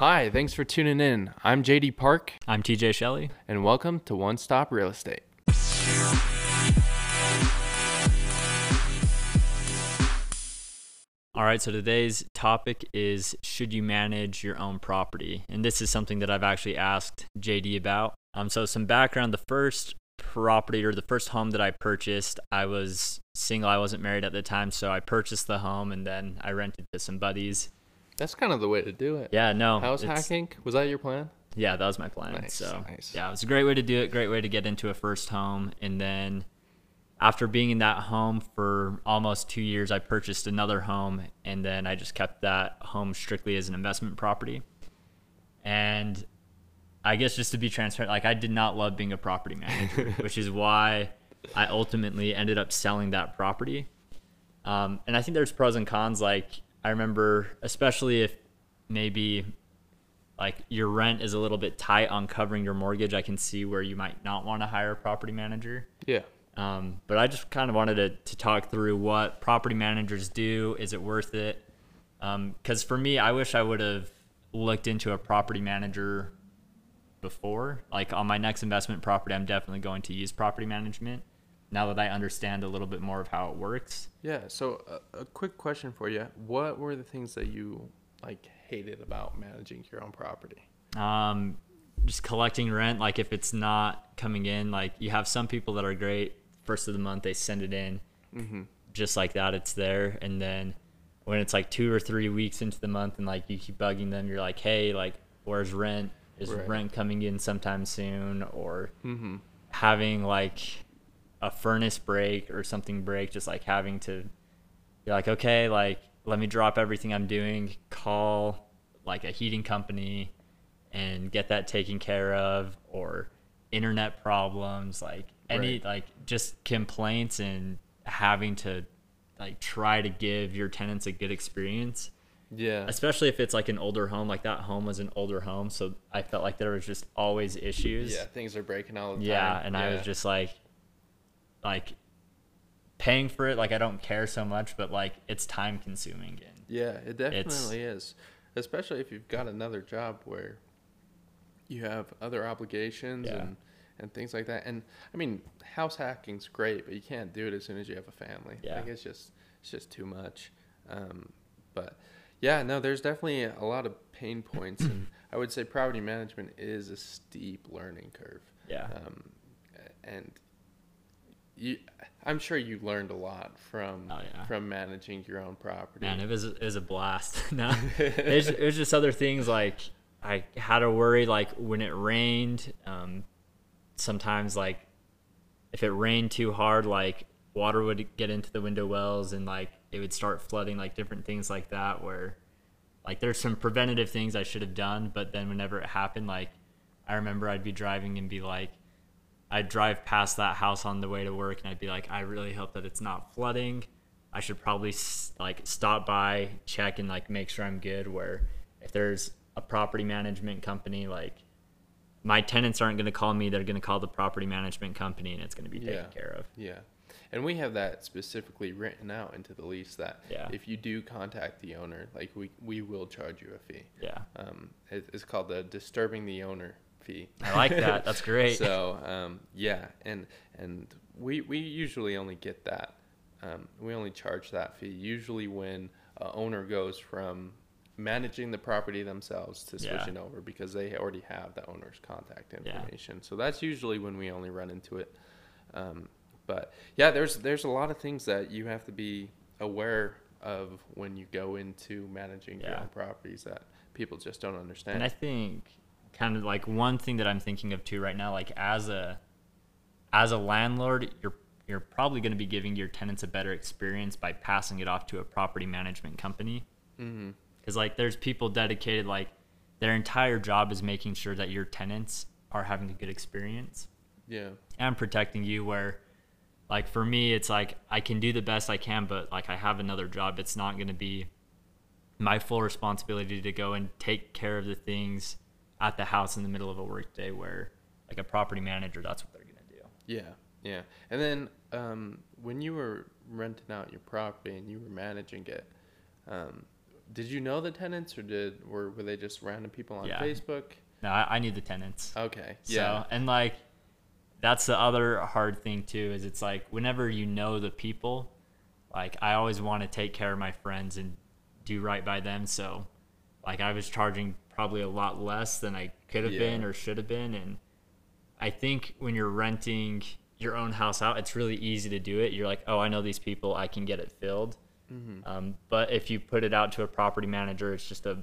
Hi, thanks for tuning in. I'm JD Park, I'm TJ Shelley. and welcome to One Stop Real Estate. All right, so today's topic is should you manage your own property? And this is something that I've actually asked JD about. Um, so some background: the first property or the first home that I purchased, I was single. I wasn't married at the time, so I purchased the home and then I rented to some buddies. That's kind of the way to do it. Yeah, no, House hacking? Was that your plan? Yeah, that was my plan. Nice, so nice. yeah, it was a great way to do it. Great way to get into a first home, and then after being in that home for almost two years, I purchased another home, and then I just kept that home strictly as an investment property. And I guess just to be transparent, like I did not love being a property manager, which is why I ultimately ended up selling that property. Um, and I think there's pros and cons. Like I remember, especially if maybe like your rent is a little bit tight on covering your mortgage, I can see where you might not want to hire a property manager. Yeah. Um, but I just kind of wanted to, to talk through what property managers do. Is it worth it? Because for me, I wish I would have looked into a property manager before. Like on my next investment property, I'm definitely going to use property management now that I understand a little bit more of how it works. Yeah. So, a, a quick question for you. What were the things that you like hated about managing your own property? um, just collecting rent like if it's not coming in like you have some people that are great first of the month they send it in Mm-hmm. just like that it's there and then when it's like two or three weeks into the month and like you keep bugging them you're like hey like where's rent is Right. rent coming in sometime soon or Mm-hmm. having like a furnace break or something break just like having to you're like okay like let me drop everything i'm doing call like a heating company and get that taken care of or internet problems like any Right. like just complaints and having to like try to give your tenants a good experience Yeah. especially if it's like an older home like that home was an older home so i felt like there was just always issues Yeah. Things are breaking all the time. yeah and i was just like like paying for it like i don't care so much but like it's time consuming and Yeah, it definitely is. Especially if you've got another job where you have other obligations Yeah. and, and things like that. And I mean, house hacking's great, but you can't do it as soon as you have a family. Yeah. Like it's just it's just too much. Um, but yeah, no, there's definitely a lot of pain points, and I would say property management is a steep learning curve. yeah Um, and you, I'm sure you learned a lot from Oh, yeah. from managing your own property. man it was it was a blast no it was, it was just other things like i had to worry like when it rained um sometimes like if it rained too hard like water would get into the window wells and like it would start flooding like different things like that where like there's some preventative things i should have done but then whenever it happened like i remember i'd be driving and be like I'd drive past that house on the way to work and I'd be like, I really hope that it's not flooding. I should probably like stop by, check, and like make sure I'm good. Where if there's a property management company, like my tenants aren't going to call me, they're going to call the property management company and it's going to be taken Yeah. care of. Yeah. And we have that specifically written out into the lease that Yeah. if you do contact the owner, like we, we will charge you a fee. Yeah. Um, it, it's called the disturbing the owner I like that. That's great. so um, yeah, and and we we usually only get that. Um, we only charge that fee usually when a owner goes from managing the property themselves to Yeah. switching over because they already have the owner's contact Yeah. information. So that's usually when we only run into it. Um, but yeah, there's there's a lot of things that you have to be aware of when you go into managing your own properties that people just don't understand. And I think kind of like one thing that I'm thinking of too right now, like as a as a landlord, you're you're probably going to be giving your tenants a better experience by passing it off to a property management company. mm-hmm. Because like there's people dedicated like their entire job is making sure that your tenants are having a good experience Yeah. and protecting you where like for me it's like I can do the best I can but like I have another job it's not going to be my full responsibility to go and take care of the things at the house in the middle of a workday where like a property manager that's what they're going to do. Yeah, yeah. And then um, when you were renting out your property and you were managing it, um, did you know the tenants or did were were they just random people on Yeah. Facebook? No, I, I knew the tenants. Okay. So Yeah. and like that's the other hard thing too is it's like whenever you know the people, like I always want to take care of my friends and do right by them. So like I was charging probably a lot less than I could have Yeah. been or should have been and I think when you're renting your own house out, it's really easy to do it. You're like, oh, I know these people, I can get it filled. Mm-hmm. Um, but if you put it out to a property manager, it's just a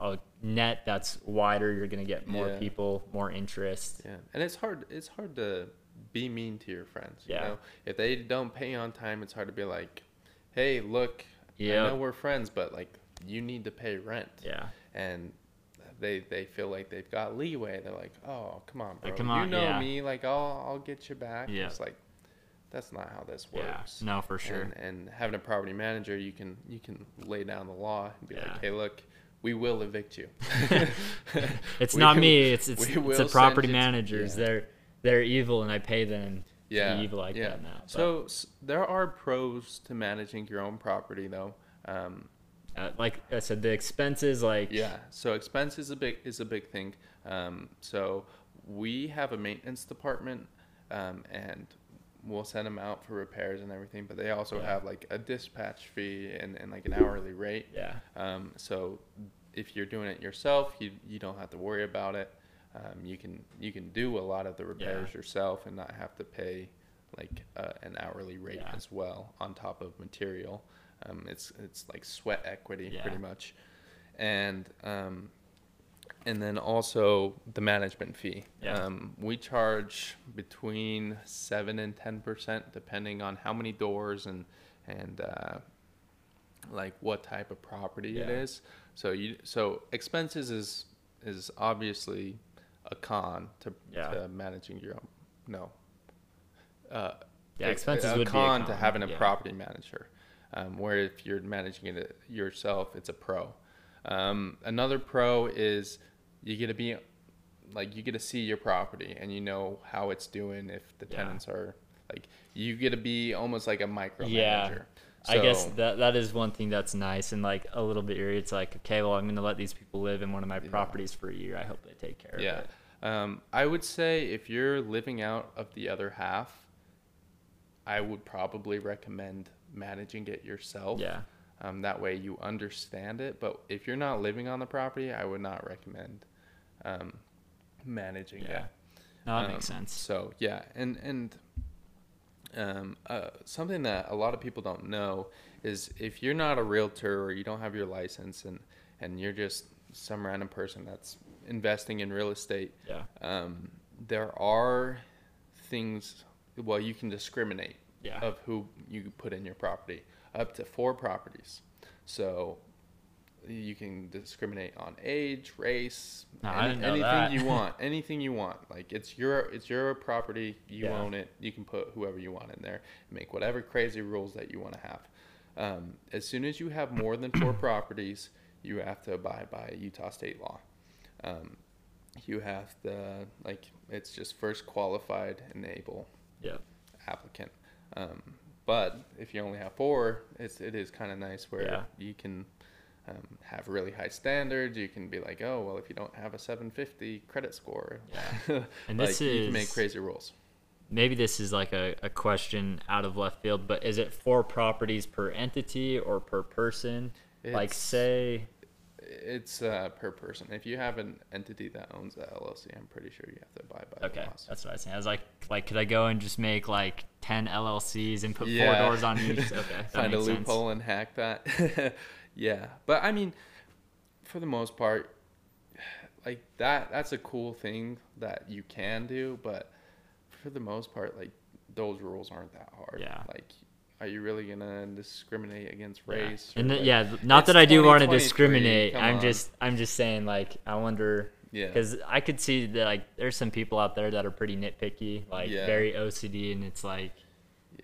a net that's wider. You're gonna get more Yeah. people, more interest. Yeah, and it's hard. It's hard to be mean to your friends. Yeah. You know, if they don't pay on time, it's hard to be like, "Hey, look, Yeah. I know we're friends, but like, you need to pay rent." Yeah, And they they feel like they've got leeway. They're like, "Oh, come on, bro. Like, come you know yeah. me. Like, I'll I'll get you back." Yeah. It's like that's not how this yeah, works. no, for sure. And, and having a property manager, you can you can lay down the law and be Yeah. like, "Hey, look, we will evict you." it's We not me. It's it's, it's property managers. yeah. They're they're evil, and I pay them yeah, to be evil like yeah. that now. But, So s- there are pros to managing your own property, though. Um, uh, like I said, the expenses, like yeah. So expense is a big is a big thing. Um, so we have a maintenance department, um, and we'll send them out for repairs and everything. But they also Yeah. have like a dispatch fee and, and like an hourly rate. yeah, Um, so if you're doing it yourself, you you don't have to worry about it. Um, you can you can do a lot of the repairs yourself and not have to pay like uh, an hourly rate Yeah. as well on top of material. Um, it's it's like sweat equity Yeah. pretty much, and um, and then also the management fee. Yeah. Um, we charge between seven and ten percent depending on how many doors and and uh, like what type of property it Yeah. is. So you so expenses is is obviously a con to, Yeah. to managing your own no. Uh, Yeah, expenses a would be a con to having a property manager. Um, where if you're managing it yourself, it's a pro. Um, another pro is you get to be like you get to see your property and you know how it's doing if the Yeah. tenants are like you get to be almost like a micromanager. Yeah. I guess that that is one thing that's nice and like a little bit eerie. It's like, okay, well, I'm gonna let these people live in one of my Yeah. properties for a year. I hope they take care Yeah. of it. Um, I would say if you're living out of the other half, I would probably recommend managing it yourself. Yeah, Um, that way you understand it. But if you're not living on the property, I would not recommend um, managing yeah. it. No, that Um, makes sense. So yeah, and and um, uh, something that a lot of people don't know is if you're not a realtor or you don't have your license and and you're just some random person that's investing in real estate, Yeah, um, there are things. Well, you can discriminate yeah, of who you put in your property up to four properties. So you can discriminate on age, race, No, I anything that. you want, anything you want. Like it's your it's your property, you Yeah. own it. You can put whoever you want in there, make whatever crazy rules that you want to have. Um, as soon as you have more than four properties, you have to abide by Utah state law. Um, you have to like it's just first qualified enable yeah, applicant. Um, but if you only have four, it's it is kind of nice where Yeah. you can um, have really high standards. You can be like, oh well, if you don't have a 750 credit score, Yeah. And like, this you can make crazy rules. maybe this is like a, a question out of left field, but is it four properties per entity or per person? like say, It's uh, per person. If you have an entity that owns the LLC, I'm pretty sure you have to buy by okay, laws. that's what I was saying. I was like, like, could I go and just make like ten LLCs and put Yeah. four doors on each? Okay, Find a makes sense. loophole and hack that. yeah, but I mean, for the most part, like that that's a cool thing that you can do. But for the most part, like those rules aren't that hard. Yeah. Like, are you really gonna discriminate against race? or, And like- yeah, not that I do want to discriminate. I'm on. just, I'm just saying, like, I wonder yeah, because I could see that like there's some people out there that are pretty nitpicky, like Yeah. very OCD, and it's like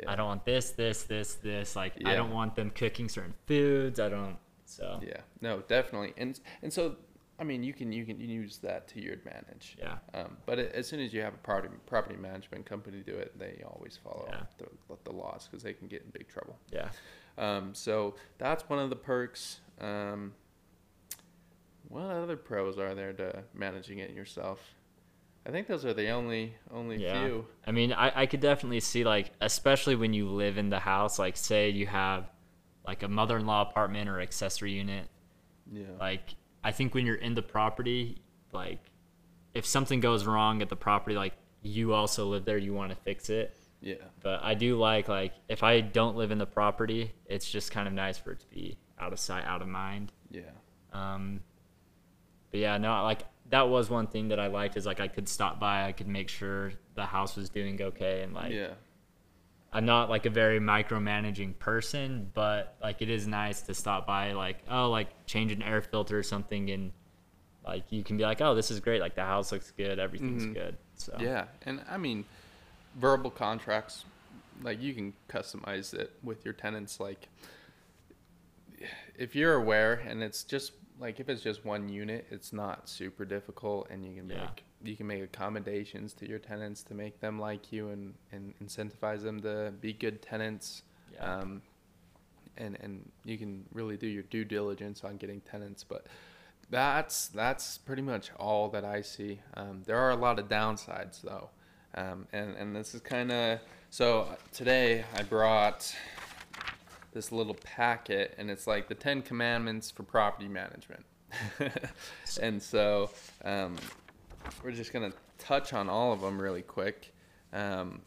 yeah, I don't want this, this, this, this. Like I don't want them cooking certain foods. I don't. So Yeah, no, definitely, and and so I mean, you can you can use that to your advantage. Yeah. Um, but it, as soon as you have a property property management company do it, they always follow Yeah. the, the laws because they can get in big trouble. Yeah. Um, so that's one of the perks. Um, what other pros are there to managing it yourself? I think those are the only only Yeah. few. I mean, I, I could definitely see like, especially when you live in the house, like say you have like a mother-in-law apartment or accessory unit. Yeah. Like, I think when you're in the property, like, if something goes wrong at the property, like you also live there, you want to fix it. yeah. But I do like like if I don't live in the property, it's just kind of nice for it to be out of sight, out of mind. Yeah. Um, but yeah, no, like that was one thing that I liked is like I could stop by, I could make sure the house was doing okay, and like yeah. I'm not like a very micromanaging person, but like it is nice to stop by, like oh, like change an air filter or something, and like you can be like, oh, this is great, like the house looks good, everything's Mhm. good. So Yeah, and I mean, verbal contracts, like you can customize it with your tenants. Like, if you're aware, and it's just like if it's just one unit, it's not super difficult, and you can make Yeah. You can make accommodations to your tenants to make them like you and and incentivize them to be good tenants. Yeah. Um, and and you can really do your due diligence on getting tenants, but that's that's pretty much all that I see. Um, there are a lot of downsides though, um, and and this is kind of so. Today I brought this little packet, and it's like the Ten Commandments for property management, and so um, we're just gonna touch on all of them really quick. Um,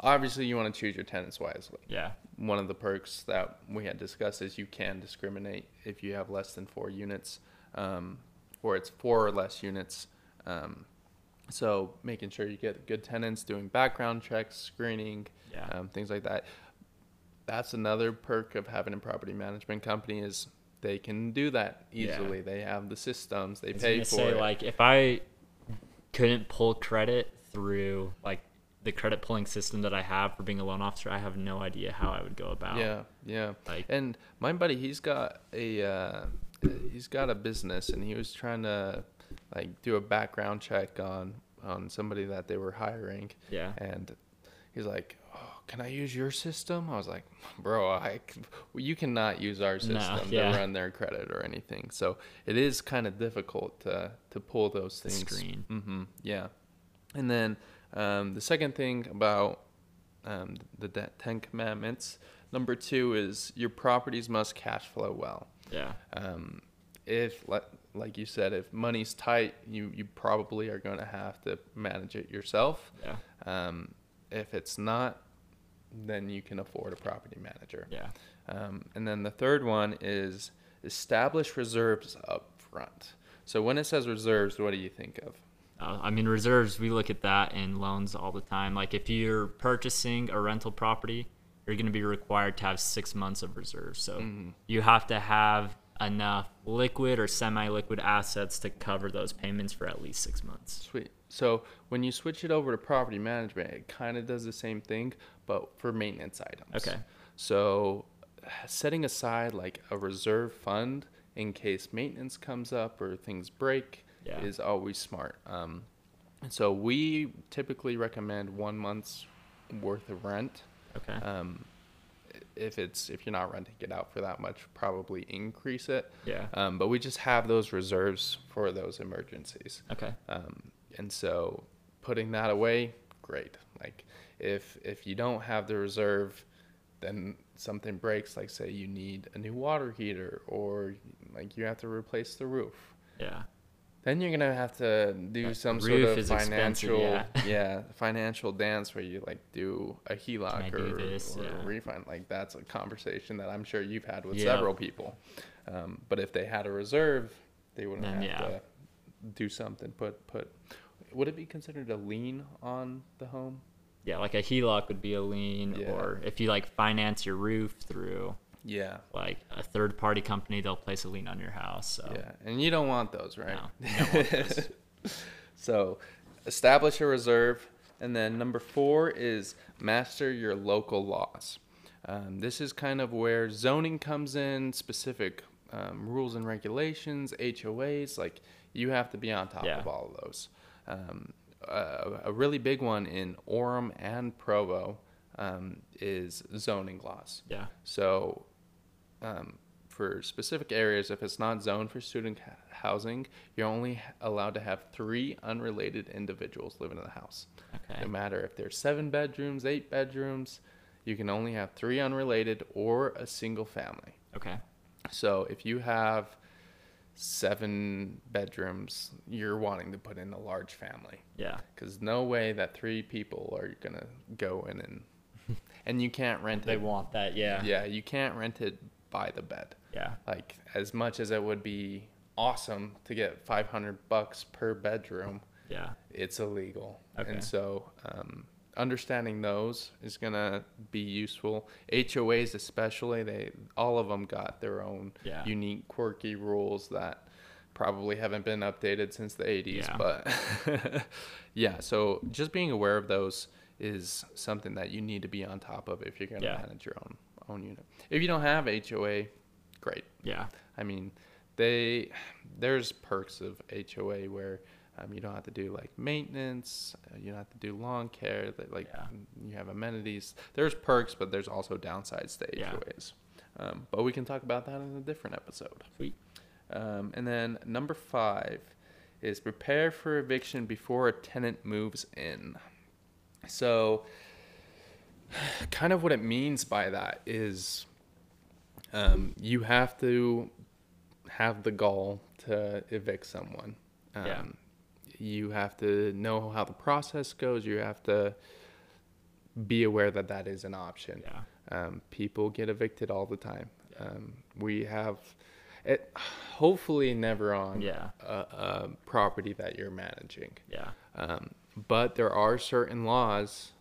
obviously, you want to choose your tenants wisely yeah, one of the perks that we had discussed is you can discriminate if you have less than four units, um, or it's four or less units. Um, so making sure you get good tenants, doing background checks, screening, Yeah. um, things like that. That's another perk of having a property management company is they can do that Yeah. easily. They have the systems, they pay for say it. like if I couldn't pull credit through like the credit pulling system that I have for being a loan officer, I have no idea how I would go about. Yeah, yeah. Like- and my buddy, he's got a uh, he's got a business, and he was trying to like do a background check on on somebody that they were hiring, Yeah. and he's like, "Oh, can I use your system?" I was like, "Bro, I, you cannot use our system yeah. to run their credit or anything." So it is kind of difficult to to pull those things. screen. Mm-hmm. Yeah, and then um, the second thing about um, the Ten Commandments. Number two is your properties must cash flow well. Yeah. Um, if, like, like you said, if money's tight, you, you probably are going to have to manage it yourself. Yeah. Um, if it's not, then you can afford a property manager. Yeah. Um, and then the third one is establish reserves up front. So when it says reserves, what do you think of? Uh, I mean, reserves, we look at that in loans all the time. Like, if you're purchasing a rental property, you're going to be required to have six months of reserves. So Mm-hmm. you have to have enough liquid or semi liquid assets to cover those payments for at least six months. Sweet. So when you switch it over to property management, it kind of does the same thing, but for maintenance items. Okay. So setting aside like a reserve fund in case maintenance comes up or things break Yeah. is always smart. Um, so we typically recommend one month's worth of rent. Okay. Um, if it's if you're not renting it out for that much, probably increase it. yeah. Um, but we just have those reserves for those emergencies. Okay. Um, and so putting that away, great. Like if if you don't have the reserve, then something breaks. Like say you need a new water heater, or like you have to replace the roof. Yeah. Then you're gonna have to do some sort of financial, yeah. yeah, financial dance where you like do a HELOC or, this? or Yeah. a refund. Like that's a conversation that I'm sure you've had with Yep. several people. Um, but if they had a reserve, they wouldn't Then, have to do something. Put put. Would it be considered a lien on the home? Yeah. Like a HELOC would be a lien, Yeah. or if you like finance your roof through. Yeah. like a third party company, they'll place a lien on your house. So Yeah, and you don't want those, right? No, want those. so, establish a reserve, and then number four is master your local laws. Um, this is kind of where zoning comes in, specific um, rules and regulations, HOAs. Like you have to be on top Yeah. of all of those. Um, uh, a really big one in Orem and Provo um, is zoning laws. Yeah. So, um, for specific areas, if it's not zoned for student housing, you're only allowed to have three unrelated individuals living in the house. Okay. No matter if there's seven bedrooms, eight bedrooms, you can only have three unrelated or a single family. Okay. So if you have seven bedrooms, you're wanting to put in a large family Yeah. because no way that three people are gonna go in and and you can't rent They it. want that. Yeah. Yeah, you can't rent it by the bed. Yeah. Like as much as it would be awesome to get 500 bucks per bedroom, Yeah. it's illegal. Okay. And so um, understanding those is gonna be useful. HOAs especially, they all of them got their own Yeah. unique, quirky rules that probably haven't been updated since the 80s. Yeah. But yeah, so just being aware of those is something that you need to be on top of if you're gonna Yeah. manage your own own unit. If you don't have HOA, great. Yeah. I mean, they there's perks of HOA where um, you don't have to do like maintenance, uh, you don't have to do lawn care, that like Yeah. you have amenities. There's perks, but there's also downsides to Yeah. HOAs. Um, but we can talk about that in a different episode. Sweet. Um, and then number five is prepare for eviction before a tenant moves in. So, kind of what it means by that is um, you have to have the gall to evict someone. Um, Yeah. You have to know how the process goes. You have to be aware that that is an option. Yeah. Um, people get evicted all the time. Um, we have it, hopefully never on Yeah. a, a property that you're managing. Yeah. Um, but there are certain laws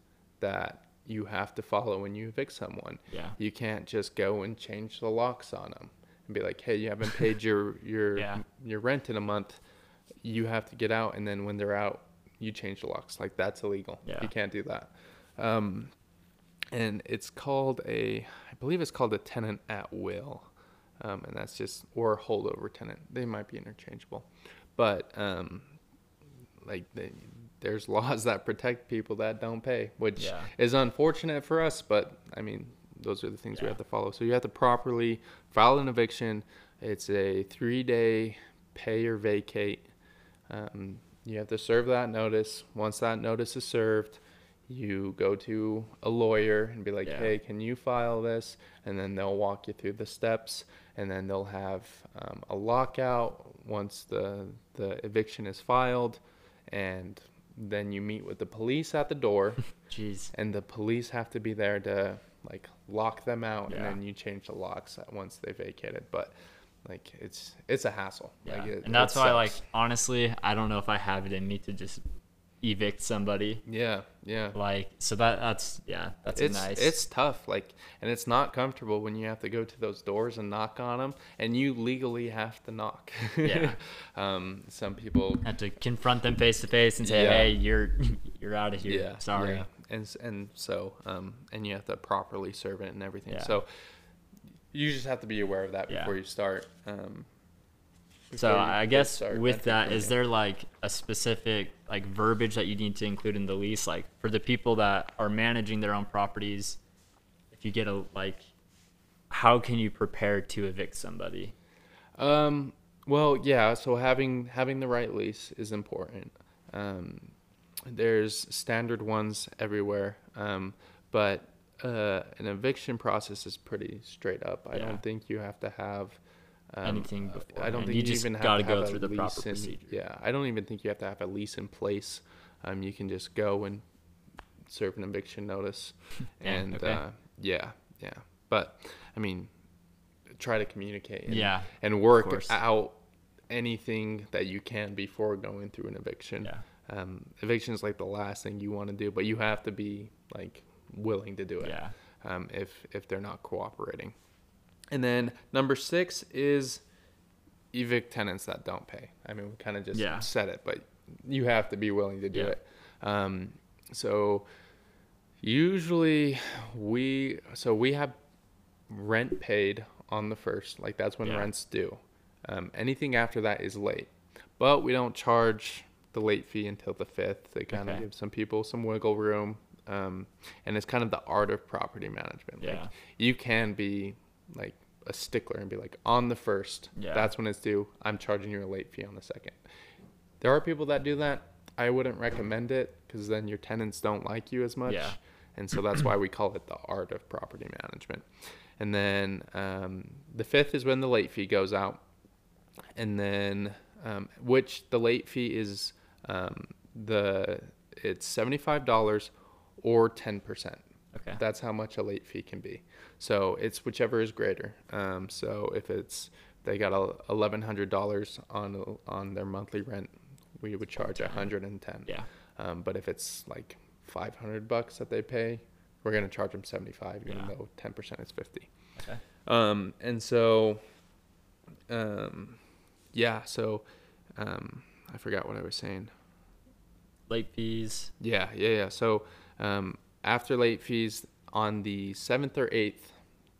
that you have to follow when you evict someone. Yeah. You can't just go and change the locks on them and be like, "Hey, you haven't paid your your Yeah. your rent in a month. You have to get out." And then when they're out, you change the locks. Like that's illegal. Yeah. You can't do that. Um, and it's called a, I believe it's called a tenant at will, um, and that's just or a holdover tenant. They might be interchangeable, but um, like they, there's laws that protect people that don't pay, which Yeah. is unfortunate for us. But I mean, those are the things we have to follow. So you have to properly file an eviction. It's a three-day pay or vacate. Um, you have to serve that notice. Once that notice is served, you go to a lawyer and be like, Yeah. "Hey, can you file this?" And then they'll walk you through the steps, and then they'll have um, a lockout once the the eviction is filed, and then you meet with the police at the door, Jeez. and the police have to be there to like lock them out, and then you change the locks once they vacated. But like it's it's a hassle. Yeah. Like, it- and that's why, like, honestly, I don't know if I have it in me to just evict somebody. yeah, yeah. Like, so that that's yeah, that's it's nice. it's tough like and it's not comfortable when you have to go to those doors and knock on them and you legally have to knock Yeah. um some people have to confront them face to face and say, Yeah. "Hey, you're you're out of here. yeah Sorry." yeah. and and so um and you have to properly serve it and everything Yeah. so you just have to be aware of that Yeah. before you start um So you I guess with that, is there like a specific like verbiage that you need to include in the lease, like for the people that are managing their own properties? If you get a like, how can you prepare to evict somebody? Um, well, yeah. So having having the right lease is important. Um, there's standard ones everywhere, um, but uh, an eviction process is pretty straight up. I Yeah. don't think you have to have um, Anything before. I don't think You you, just even have to go have through the proper in- procedure. Yeah, I don't even think you have to have a lease in place. Um, you can just go and serve an eviction notice, and okay. uh, yeah, yeah. But I mean, try to communicate. And, Yeah, and work out anything that you can before going through an eviction. Yeah. Um, eviction is like the last thing you want to do, but you have to be like willing to do it. Yeah. Um, if if they're not cooperating. And then number six is evict tenants that don't pay. I mean, we kind of just Yeah. said it, but you have to be willing to do Yeah. it. Um, so usually we so we have rent paid on the first. Like that's when Yeah. rent's due. Um, anything after that is late, but we don't charge the late fee until the fifth. They kind of Okay. give some people some wiggle room, um, and it's kind of the art of property management. Yeah. Like you can be like a stickler and be like on the first. Yeah. That's when it's due. I'm charging you a late fee on the second. There are people that do that. I wouldn't recommend it because then your tenants don't like you as much. Yeah. And so that's why we call it the art of property management. And then um, the fifth is when the late fee goes out. And then, um, which the late fee is um, the it's seventy five dollars or ten percent. Okay. That's how much a late fee can be. So it's whichever is greater. Um, so if it's they got eleven hundred dollars on on their monthly rent, we would charge a hundred and ten. yeah. Um, but if it's like five hundred bucks that they pay, we're gonna charge them seventy five, even Yeah. though ten percent is fifty. Okay. Um, and so, um, yeah. So, um, I forgot what I was saying. Late fees. Yeah, yeah, yeah. So um, after late fees on the seventh or eighth,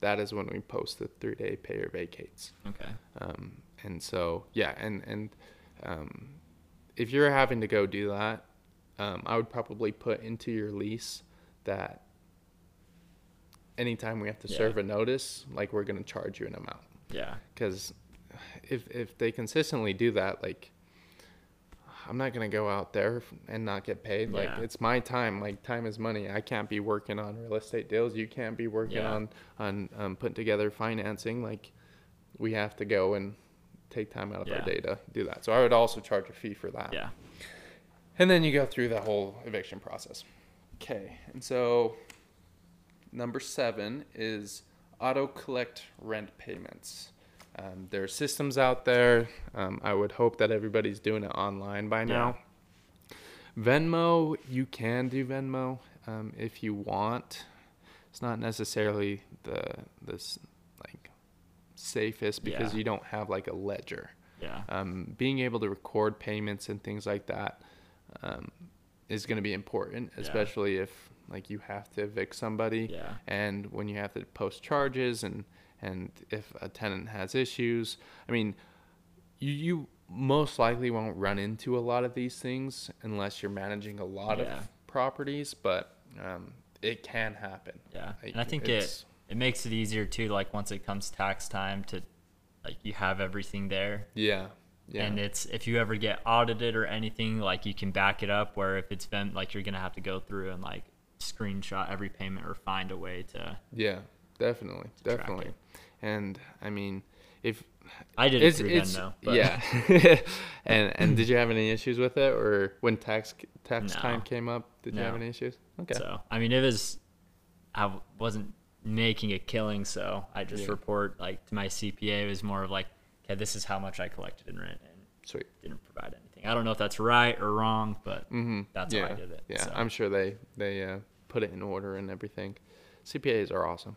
that is when we post the three day pay or vacates. Okay. Um, and so yeah, and and um, if you're having to go do that, um, I would probably put into your lease that anytime we have to Yeah. serve a notice, like we're gonna charge you an amount Yeah. because if if they consistently do that, like I'm not gonna go out there and not get paid. Like Yeah. it's my time. Like time is money. I can't be working on real estate deals. You can't be working Yeah. on on um, putting together financing. Like we have to go and take time out of our day to do that. So I would also charge a fee for that. Yeah. And then you go through the whole eviction process. Okay. And so number seven is auto collect rent payments. Um, there are systems out there. Um, I would hope that everybody's doing it online by now. Venmo, you can do Venmo um, if you want. It's not necessarily the this like safest because Yeah. you don't have like a ledger Yeah. um, being able to record payments and things like that um, is going to be important, Yeah. especially if like you have to evict somebody Yeah. and when you have to post charges and and if a tenant has issues. I mean, you you most likely won't run into a lot of these things unless you're managing a lot Yeah. of properties, but um, it can happen. Yeah. Like, and I think it it makes it easier too. Like once it comes tax time to, like you have everything there. Yeah. Yeah. And it's if you ever get audited or anything, like you can back it up. Where if it's been like you're gonna have to go through and like screenshot every payment or find a way to. yeah. Definitely. Definitely. it. And I mean, if I did it through Venmo. But yeah. and and did you have any issues with it, or when tax tax No. time came up, did you have any issues? Okay. So I mean, it was, I wasn't making a killing, so I just Yeah. report like to my CPA. It was more of like, okay, this is how much I collected in rent, and Sweet. didn't provide anything. I don't know if that's right or wrong, but Mm-hmm. that's yeah. how I did it. Yeah, so. I'm sure they they uh, put it in order and everything. CPAs are awesome.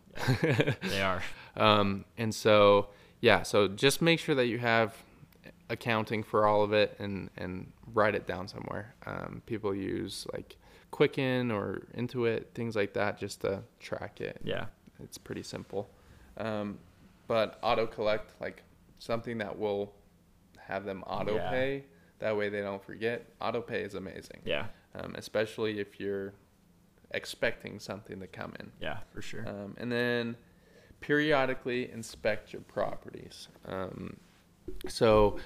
they are. Um, and so yeah, so just make sure that you have accounting for all of it and and write it down somewhere. Um, people use like Quicken or Intuit, things like that, just to track it. Yeah. It's pretty simple. Um, but auto collect, like something that will have them auto Yeah. pay. That way they don't forget. Auto pay is amazing. Yeah. Um, especially if you're expecting something to come in. Yeah, for sure. Um, and then periodically inspect your properties. Um, so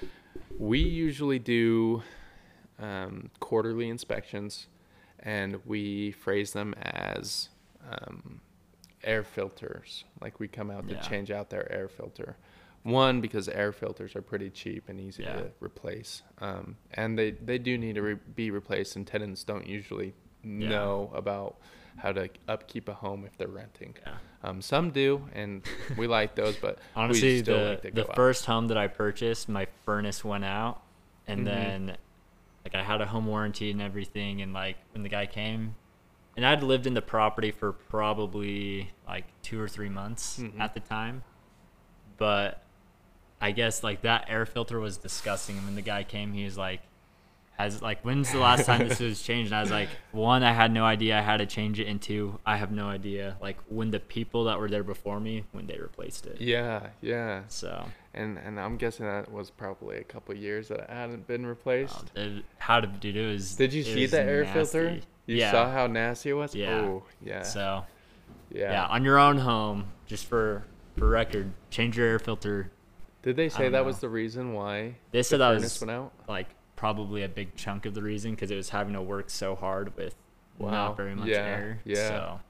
we usually do um, quarterly inspections and we phrase them as um, air filters. Like we come out Yeah. to change out their air filter. One, because air filters are pretty cheap and easy Yeah. to replace. Um, and they, they do need to re- be replaced, and tenants don't usually Yeah. know about how to upkeep a home if they're renting. yeah. Um, some do, and we like those, but Honestly, we still the like the out. first home that I purchased, my furnace went out, and Mhm. then like I had a home warranty and everything, and like when the guy came, and I'd lived in the property for probably like two or three months Mhm. at the time, but I guess like that air filter was disgusting. And when the guy came, he was like, has like when's the last time this was changed? And I was like, one, I had no idea I had to change it, and two, I have no idea like when the people that were there before me when they replaced it. Yeah, yeah. So And and I'm guessing that was probably a couple years that it hadn't been replaced. uh, it- how to do it was. Did you see the air filter? You yeah. saw how nasty it was? Yeah. Oh, yeah. So yeah. yeah. on your own home, just for for record, change your air filter. Did they say that know. was the reason why They the said that was went out? like probably a big chunk of the reason because it was having to work so hard with Wow. not very much Yeah, air. yeah. So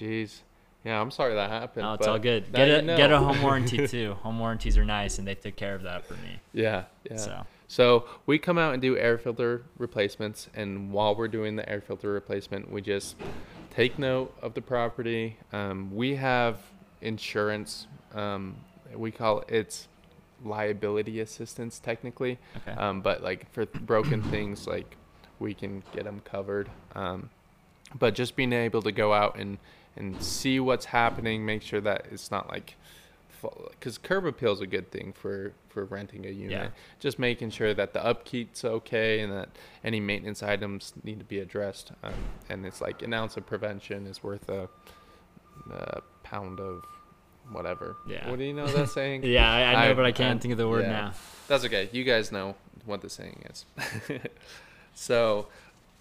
Jeez. Yeah, I'm sorry that happened. no, it's all good. Get you a get a home warranty too. Home warranties are nice, and they took care of that for me. Yeah, yeah. So So we come out and do air filter replacements, and while we're doing the air filter replacement, we just take note of the property. Um, we have insurance. Um, we call it it's liability assistance technically, okay. um, but like for broken things, like we can get them covered. Um, but just being able to go out and and see what's happening, make sure that it's not like because curb appeal is a good thing for for renting a unit. Yeah. Just making sure that the upkeep's okay and that any maintenance items need to be addressed. Um, and it's like an ounce of prevention is worth a, a pound of whatever. Yeah. What do you know that saying? yeah, I, I know, I- but I can't I- think of the word yeah. now. That's okay. You guys know what the saying is. so,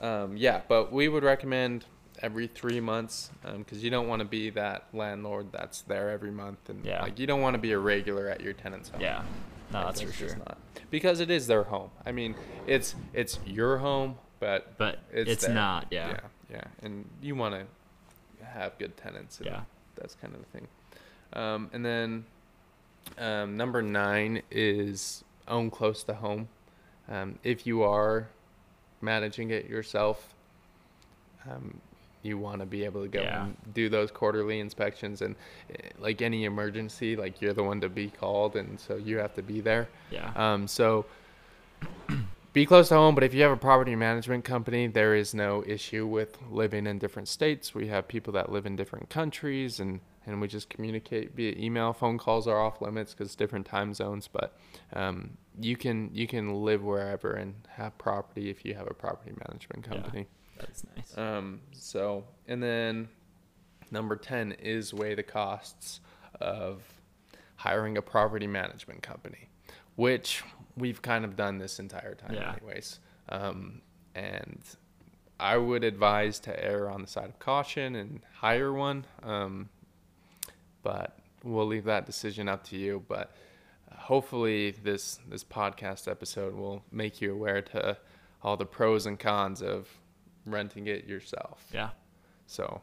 um, yeah, but we would recommend every three months because you don't want to be that landlord that's there every month and Yeah. like you don't want to be a regular at your tenant's home. Yeah, no, Like, that's for sure. not. Because it is their home. I mean, it's it's your home, but But it's, it's, not. Yeah. yeah, yeah, and you want to have good tenants. Yeah. that's kind of the thing. Um, and then um, number nine is own close to home. Um, if you are managing it yourself, um, you want to be able to go Yeah. and do those quarterly inspections and eh, like any emergency, like you're the one to be called, and so you have to be there. Yeah. Um, so be close to home, but if you have a property management company, there is no issue with living in different states. We have people that live in different countries and, and we just communicate via email. Phone calls are off limits because different time zones, but um, you can you can live wherever and have property if you have a property management Yeah. company. That's nice. Um, so, and then number 10 is weigh the costs of hiring a property management company, which we've kind of done this entire time, Yeah. anyways. Um, and I would advise to err on the side of caution and hire one. Um, but we'll leave that decision up to you. But hopefully, this this podcast episode will make you aware to all the pros and cons of renting it yourself. Yeah. So,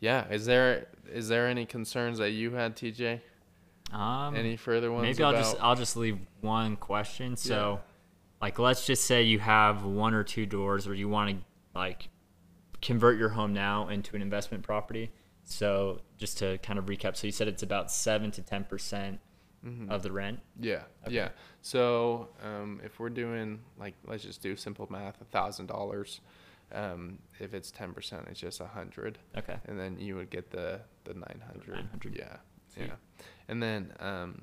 yeah, is there is there any concerns that you had, TJ? Um, any further ones? maybe I'll just I'll just leave one question. So, Yeah. like, let's just say you have one or two doors, or you want to like convert your home now into an investment property. So, just to kind of recap, so you said it's about seven to ten percent Mhm. of the rent. Yeah, Okay. yeah. So um, if we're doing like, let's just do simple math, a thousand dollars. Um, if it's ten percent, it's just a hundred, Okay. and then you would get the the nine hundred. 900. Yeah, Sweet. yeah. And then um,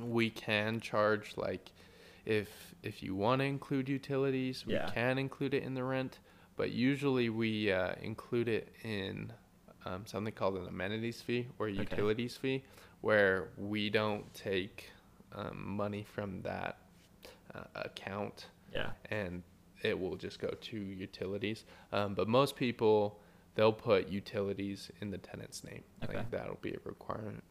we can charge like, if if you want to include utilities, we Yeah. can include it in the rent. But usually we uh, include it in um, something called an amenities fee or a Okay. utilities fee, where we don't take um, money from that uh, account Yeah. and it will just go to utilities. Um, but most people, they'll put utilities in the tenant's name. Okay. Like that'll be a requirement.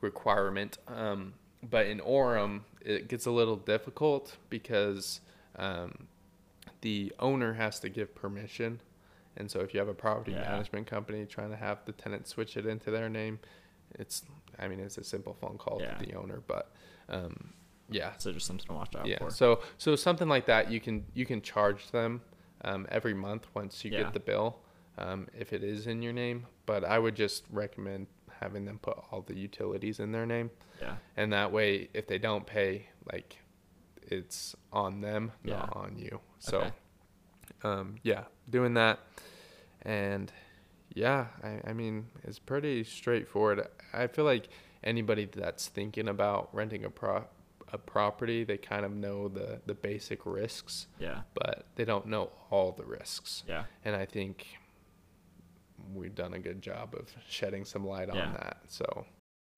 Requirement. Um, but in Orem, it gets a little difficult because um, the owner has to give permission. And so if you have a property Yeah. management company trying to have the tenant switch it into their name, it's I mean it's a simple phone call Yeah. to the owner, but um, yeah, So just something to watch out yeah. for. So so something like that you can you can charge them um, every month once you Yeah. get the bill um, if it is in your name. But I would just recommend having them put all the utilities in their name, yeah. and that way if they don't pay, like it's on them, Yeah. not on you. So Okay. Um, yeah, doing that, and yeah, I, I mean it's pretty straightforward. I feel like anybody that's thinking about renting a pro a property, they kind of know the the basic risks, Yeah. but they don't know all the risks. Yeah. And I think we've done a good job of shedding some light on Yeah. that. So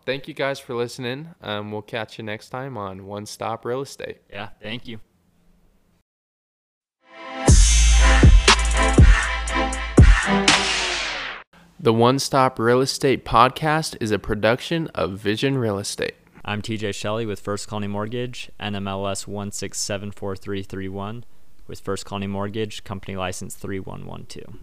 thank you guys for listening. Um, we'll catch you next time on One Stop Real Estate. Yeah. Thank you. The One Stop Real Estate podcast is a production of Vision Real Estate. I'm TJ Shelley with First Colony Mortgage, NMLS 1674331, with First Colony Mortgage, company license 3112.